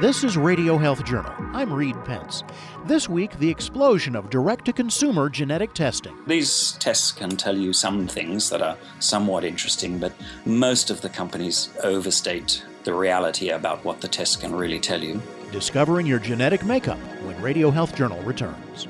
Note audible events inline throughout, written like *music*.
This is Radio Health Journal. I'm Reed Pence. This week, the explosion of direct to consumer genetic testing. These tests can tell you some things that are somewhat interesting, but most of the companies overstate the reality about what the tests can really tell you. Discovering your genetic makeup when Radio Health Journal returns.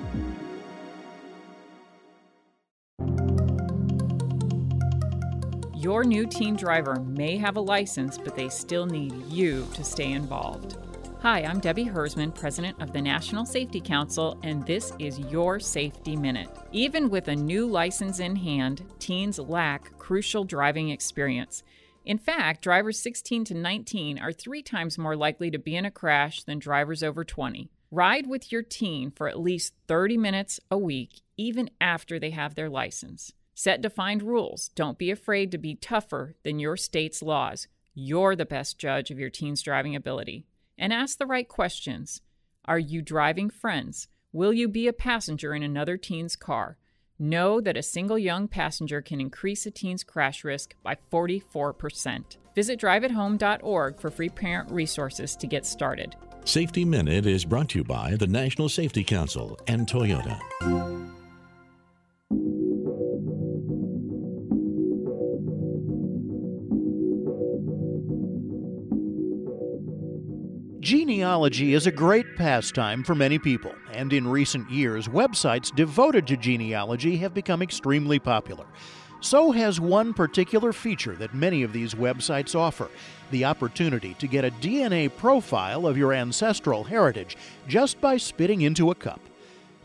Your new teen driver may have a license, but they still need you to stay involved. Hi, I'm Debbie Hersman, President of the National Safety Council, and this is your Safety Minute. Even with a new license in hand, teens lack crucial driving experience. In fact, drivers 16 to 19 are three times more likely to be in a crash than drivers over 20. Ride with your teen for at least 30 minutes a week, even after they have their license. Set defined rules. Don't be afraid to be tougher than your state's laws. You're the best judge of your teen's driving ability and ask the right questions. Are you driving friends? Will you be a passenger in another teen's car? Know that a single young passenger can increase a teen's crash risk by 44%. Visit driveathome.org for free parent resources to get started. Safety Minute is brought to you by the National Safety Council and Toyota. Genealogy is a great pastime for many people, and in recent years, websites devoted to genealogy have become extremely popular. So has one particular feature that many of these websites offer the opportunity to get a DNA profile of your ancestral heritage just by spitting into a cup.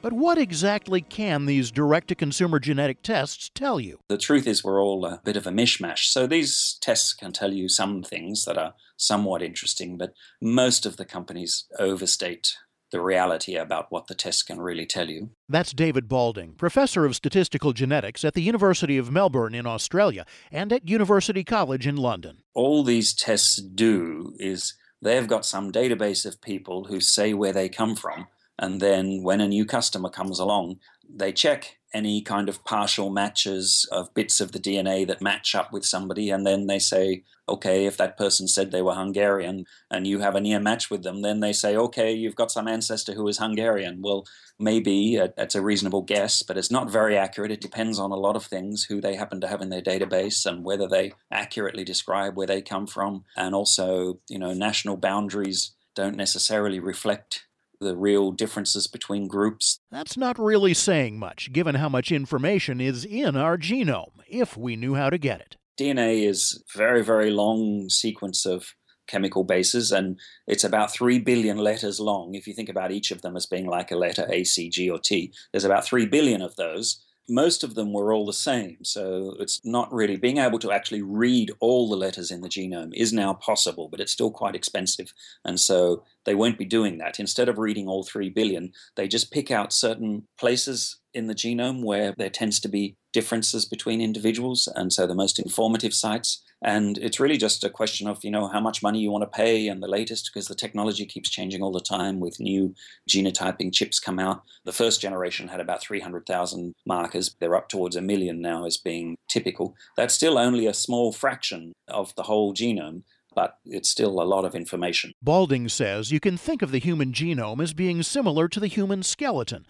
But what exactly can these direct to consumer genetic tests tell you? The truth is, we're all a bit of a mishmash. So these tests can tell you some things that are somewhat interesting, but most of the companies overstate the reality about what the tests can really tell you. That's David Balding, professor of statistical genetics at the University of Melbourne in Australia and at University College in London. All these tests do is they've got some database of people who say where they come from and then when a new customer comes along, they check any kind of partial matches of bits of the DNA that match up with somebody. And then they say, okay, if that person said they were Hungarian and you have a near match with them, then they say, okay, you've got some ancestor who is Hungarian. Well, maybe uh, it's a reasonable guess, but it's not very accurate. It depends on a lot of things who they happen to have in their database and whether they accurately describe where they come from. And also, you know, national boundaries don't necessarily reflect the real differences between groups. That's not really saying much, given how much information is in our genome, if we knew how to get it. DNA is a very, very long sequence of chemical bases, and it's about 3 billion letters long. If you think about each of them as being like a letter A, C, G, or T, there's about 3 billion of those most of them were all the same. So it's not really being able to actually read all the letters in the genome is now possible, but it's still quite expensive. And so they won't be doing that. Instead of reading all 3 billion, they just pick out certain places in the genome where there tends to be differences between individuals. And so the most informative sites and it's really just a question of, you know, how much money you want to pay and the latest because the technology keeps changing all the time with new genotyping chips come out. The first generation had about 300,000 markers. They're up towards a million now as being typical. That's still only a small fraction of the whole genome but it's still a lot of information. Balding says you can think of the human genome as being similar to the human skeleton.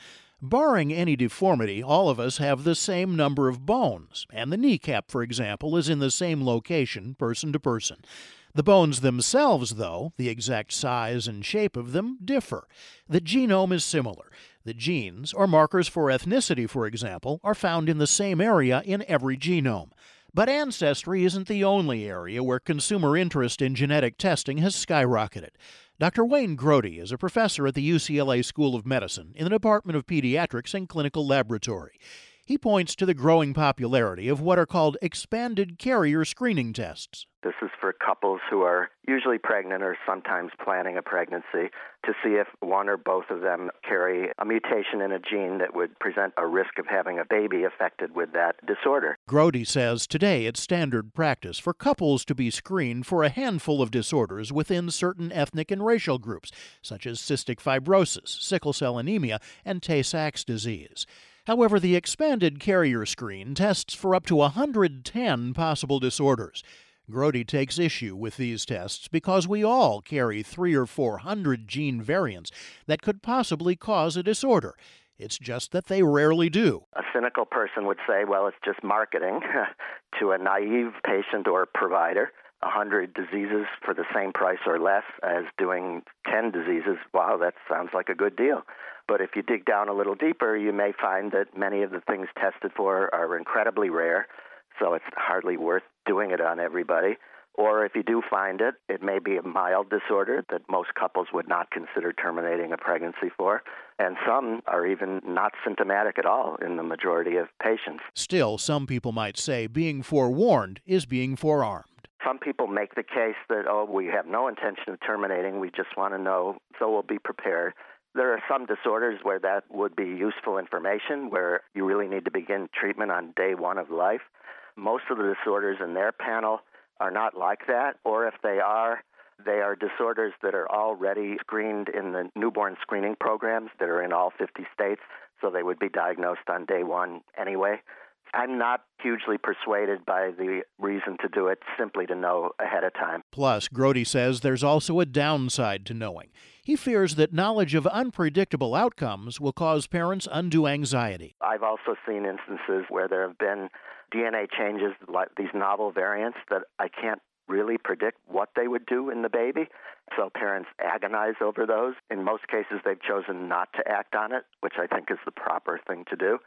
Barring any deformity, all of us have the same number of bones, and the kneecap, for example, is in the same location, person to person. The bones themselves, though, the exact size and shape of them, differ. The genome is similar. The genes, or markers for ethnicity, for example, are found in the same area in every genome. But ancestry isn't the only area where consumer interest in genetic testing has skyrocketed. Dr. Wayne Grody is a professor at the UCLA School of Medicine in the Department of Pediatrics and Clinical Laboratory. He points to the growing popularity of what are called expanded carrier screening tests. This is for couples who are usually pregnant or sometimes planning a pregnancy to see if one or both of them carry a mutation in a gene that would present a risk of having a baby affected with that disorder. Grody says today it's standard practice for couples to be screened for a handful of disorders within certain ethnic and racial groups, such as cystic fibrosis, sickle cell anemia, and Tay Sachs disease. However, the expanded carrier screen tests for up to 110 possible disorders. Grody takes issue with these tests because we all carry three or four hundred gene variants that could possibly cause a disorder. It's just that they rarely do. A cynical person would say, well, it's just marketing *laughs* to a naive patient or provider. 100 diseases for the same price or less as doing 10 diseases. Wow, that sounds like a good deal. But if you dig down a little deeper, you may find that many of the things tested for are incredibly rare, so it's hardly worth doing it on everybody. Or if you do find it, it may be a mild disorder that most couples would not consider terminating a pregnancy for. And some are even not symptomatic at all in the majority of patients. Still, some people might say being forewarned is being forearmed. Some people make the case that, oh, we have no intention of terminating, we just want to know, so we'll be prepared. There are some disorders where that would be useful information, where you really need to begin treatment on day one of life. Most of the disorders in their panel are not like that, or if they are, they are disorders that are already screened in the newborn screening programs that are in all 50 states, so they would be diagnosed on day one anyway. I'm not hugely persuaded by the reason to do it simply to know ahead of time. Plus, Grody says there's also a downside to knowing. He fears that knowledge of unpredictable outcomes will cause parents undue anxiety. I've also seen instances where there have been DNA changes, like these novel variants, that I can't really predict what they would do in the baby. So parents agonize over those. In most cases, they've chosen not to act on it, which I think is the proper thing to do.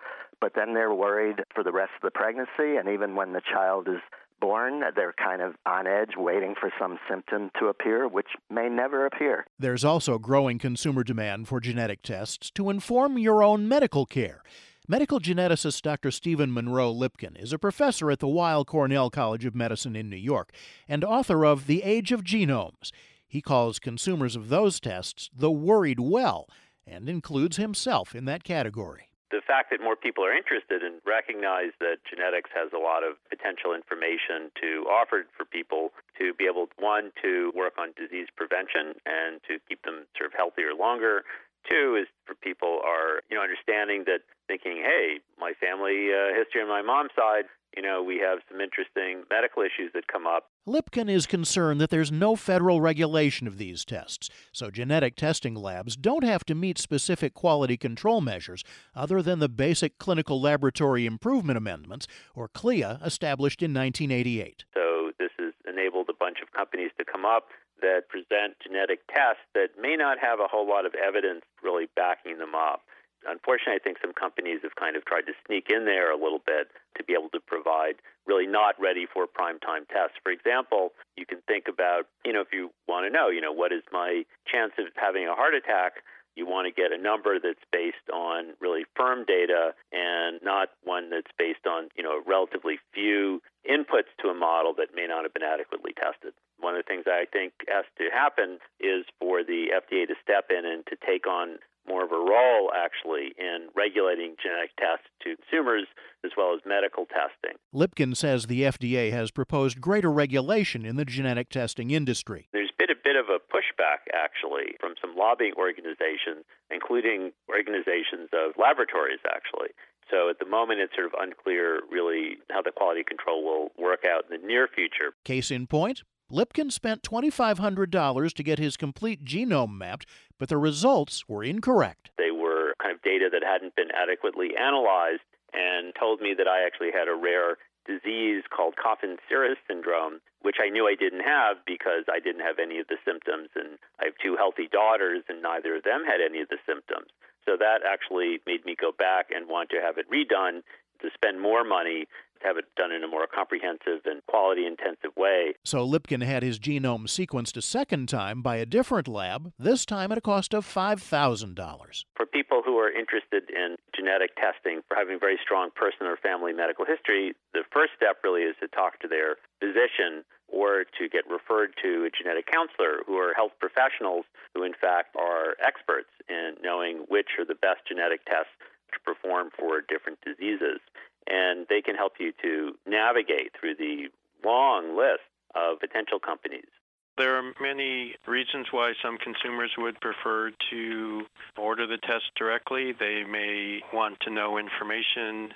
But then they're worried for the rest of the pregnancy, and even when the child is born, they're kind of on edge waiting for some symptom to appear, which may never appear. There's also growing consumer demand for genetic tests to inform your own medical care. Medical geneticist Dr. Stephen Monroe Lipkin is a professor at the Weill Cornell College of Medicine in New York and author of The Age of Genomes. He calls consumers of those tests the worried well and includes himself in that category the fact that more people are interested and recognize that genetics has a lot of potential information to offer for people to be able, one, to work on disease prevention and to keep them sort of healthier longer. Two is for people are, you know, understanding that thinking, hey, my family uh, history on my mom's side you know, we have some interesting medical issues that come up. Lipkin is concerned that there's no federal regulation of these tests, so genetic testing labs don't have to meet specific quality control measures other than the basic Clinical Laboratory Improvement Amendments, or CLIA, established in 1988. So this has enabled a bunch of companies to come up that present genetic tests that may not have a whole lot of evidence really backing them up unfortunately, I think some companies have kind of tried to sneak in there a little bit to be able to provide really not ready for prime time tests. For example, you can think about, you know, if you want to know, you know, what is my chance of having a heart attack? You want to get a number that's based on really firm data and not one that's based on, you know, relatively few inputs to a model that may not have been adequately tested. One of the things I think has to happen is for the FDA to step in and to take on more of a role actually in regulating genetic tests to consumers as well as medical testing. Lipkin says the FDA has proposed greater regulation in the genetic testing industry. There's been a bit of a pushback actually from some lobbying organizations, including organizations of laboratories actually. So at the moment, it's sort of unclear really how the quality control will work out in the near future. Case in point, Lipkin spent $2,500 to get his complete genome mapped, but the results were incorrect. They were kind of data that hadn't been adequately analyzed and told me that I actually had a rare disease called Coffin-Siris syndrome, which I knew I didn't have because I didn't have any of the symptoms. And I have two healthy daughters, and neither of them had any of the symptoms. So that actually made me go back and want to have it redone to spend more money to have it done in a more comprehensive and quality intensive way. So Lipkin had his genome sequenced a second time by a different lab, this time at a cost of $5,000. For people who are interested in genetic testing for having very strong personal or family medical history, the first step really is to talk to their physician or to get referred to a genetic counselor who are health professionals who in fact are experts in knowing which are the best genetic tests to perform for different diseases and they can help you to navigate through the long list of potential companies. There are many reasons why some consumers would prefer to order the test directly. They may want to know information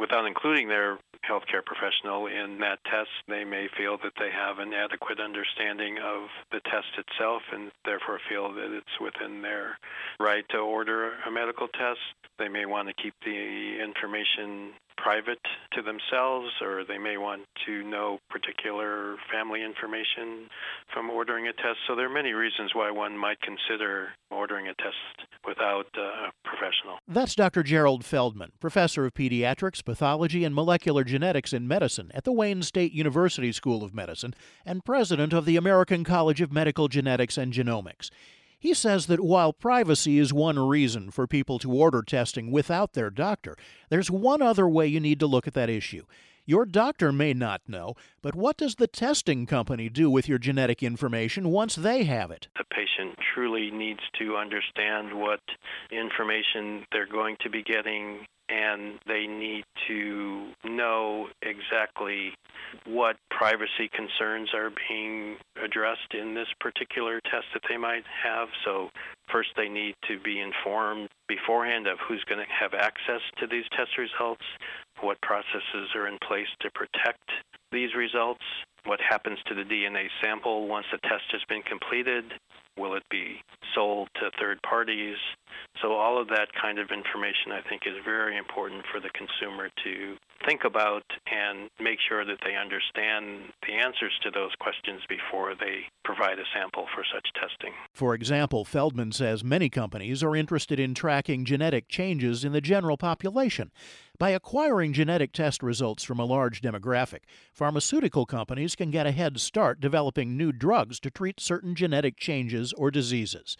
without including their healthcare professional in that test. They may feel that they have an adequate understanding of the test itself and therefore feel that it's within their right to order a medical test. They may want to keep the information private to themselves, or they may want to know particular family information from ordering a test. So there are many reasons why one might consider ordering a test without uh, a professional. That's Dr. Gerald Feldman, professor of pediatrics, pathology, and molecular genetics in medicine at the Wayne State University School of Medicine and president of the American College of Medical Genetics and Genomics. He says that while privacy is one reason for people to order testing without their doctor, there's one other way you need to look at that issue. Your doctor may not know, but what does the testing company do with your genetic information once they have it? The patient truly needs to understand what information they're going to be getting and they need to know exactly what privacy concerns are being addressed in this particular test that they might have. So, first, they need to be informed beforehand of who's going to have access to these test results, what processes are in place to protect these results, what happens to the DNA sample once the test has been completed, will it be sold to third parties, so all of that kind of information, I think, is very important for the consumer to think about and make sure that they understand the answers to those questions before they provide a sample for such testing. For example, Feldman says many companies are interested in tracking genetic changes in the general population. By acquiring genetic test results from a large demographic, pharmaceutical companies can get a head start developing new drugs to treat certain genetic changes or diseases.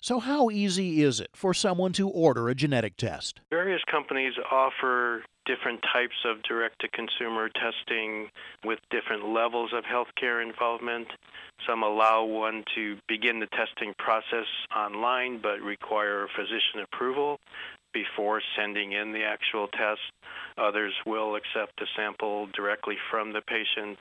So, how easy is it for someone to order a genetic test? Various companies offer different types of direct to consumer testing with different levels of healthcare involvement. Some allow one to begin the testing process online but require physician approval before sending in the actual test. Others will accept a sample directly from the patient,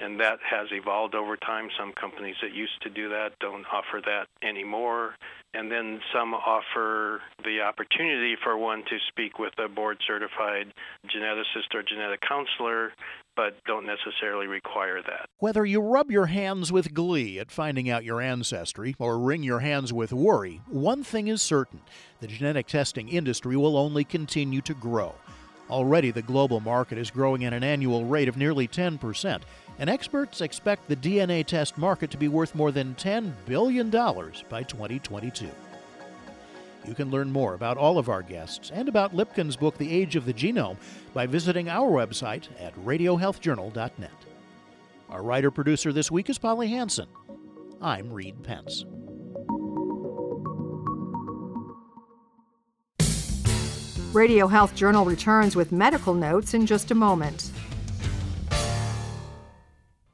and that has evolved over time. Some companies that used to do that don't offer that anymore. And then some offer the opportunity for one to speak with a board certified geneticist or genetic counselor but don't necessarily require that. Whether you rub your hands with glee at finding out your ancestry or wring your hands with worry, one thing is certain the genetic testing industry will only continue to grow. Already, the global market is growing at an annual rate of nearly 10%, and experts expect the DNA test market to be worth more than $10 billion by 2022. You can learn more about all of our guests and about Lipkin's book, The Age of the Genome, by visiting our website at radiohealthjournal.net. Our writer producer this week is Polly Hanson. I'm Reed Pence. Radio Health Journal returns with medical notes in just a moment.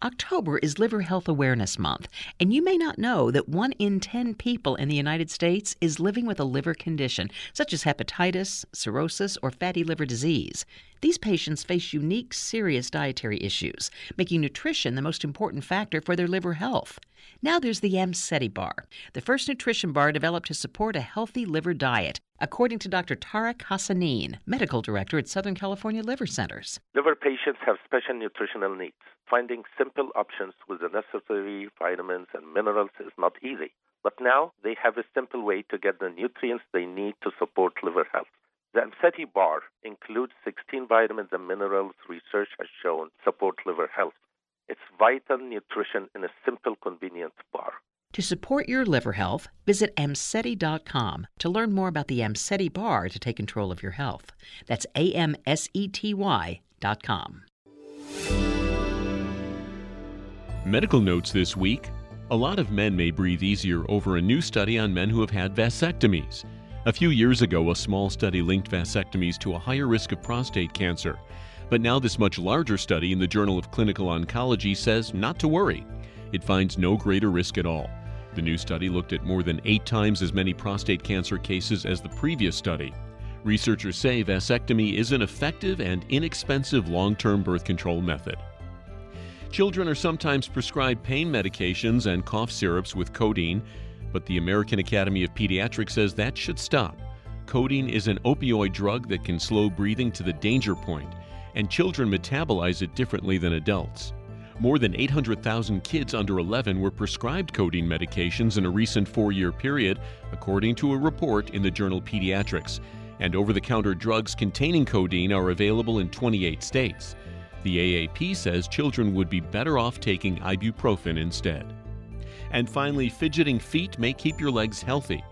October is Liver Health Awareness Month, and you may not know that one in 10 people in the United States is living with a liver condition, such as hepatitis, cirrhosis, or fatty liver disease. These patients face unique, serious dietary issues, making nutrition the most important factor for their liver health. Now there's the Amsety bar, the first nutrition bar developed to support a healthy liver diet, according to Dr. Tarek Hassanein, medical director at Southern California Liver Centers. Liver patients have special nutritional needs. Finding simple options with the necessary vitamins and minerals is not easy. But now they have a simple way to get the nutrients they need to support liver health. The Amsety bar includes 16 vitamins and minerals research has shown support liver health. It's vital nutrition in a simple, convenient bar. To support your liver health, visit Amsety.com to learn more about the Amsety bar to take control of your health. That's A M S E T Y.com. Medical notes this week. A lot of men may breathe easier over a new study on men who have had vasectomies. A few years ago, a small study linked vasectomies to a higher risk of prostate cancer. But now, this much larger study in the Journal of Clinical Oncology says not to worry. It finds no greater risk at all. The new study looked at more than eight times as many prostate cancer cases as the previous study. Researchers say vasectomy is an effective and inexpensive long term birth control method. Children are sometimes prescribed pain medications and cough syrups with codeine, but the American Academy of Pediatrics says that should stop. Codeine is an opioid drug that can slow breathing to the danger point and children metabolize it differently than adults. More than 800,000 kids under 11 were prescribed codeine medications in a recent four year period, according to a report in the journal Pediatrics. And over the counter drugs containing codeine are available in 28 states. The AAP says children would be better off taking ibuprofen instead. And finally, fidgeting feet may keep your legs healthy.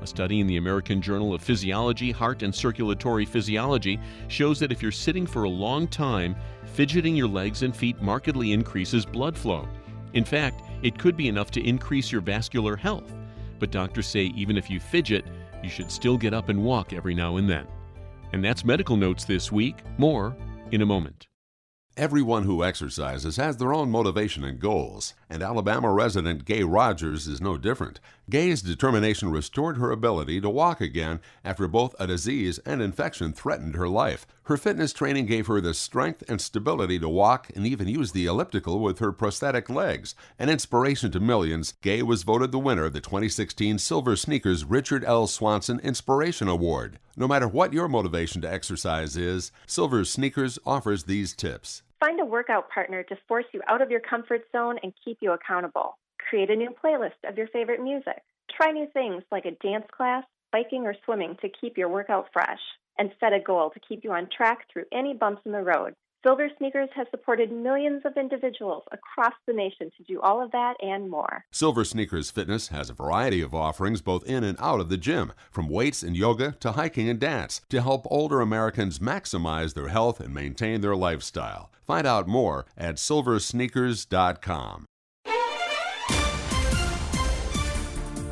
A study in the American Journal of Physiology, Heart and Circulatory Physiology shows that if you're sitting for a long time, fidgeting your legs and feet markedly increases blood flow. In fact, it could be enough to increase your vascular health. But doctors say even if you fidget, you should still get up and walk every now and then. And that's medical notes this week. More in a moment. Everyone who exercises has their own motivation and goals, and Alabama resident Gay Rogers is no different. Gay's determination restored her ability to walk again after both a disease and infection threatened her life. Her fitness training gave her the strength and stability to walk and even use the elliptical with her prosthetic legs. An inspiration to millions, Gay was voted the winner of the 2016 Silver Sneakers Richard L. Swanson Inspiration Award. No matter what your motivation to exercise is, Silver Sneakers offers these tips. Find a workout partner to force you out of your comfort zone and keep you accountable. Create a new playlist of your favorite music. Try new things like a dance class, biking, or swimming to keep your workout fresh. And set a goal to keep you on track through any bumps in the road. Silver Sneakers has supported millions of individuals across the nation to do all of that and more. Silver Sneakers Fitness has a variety of offerings both in and out of the gym, from weights and yoga to hiking and dance, to help older Americans maximize their health and maintain their lifestyle. Find out more at silversneakers.com.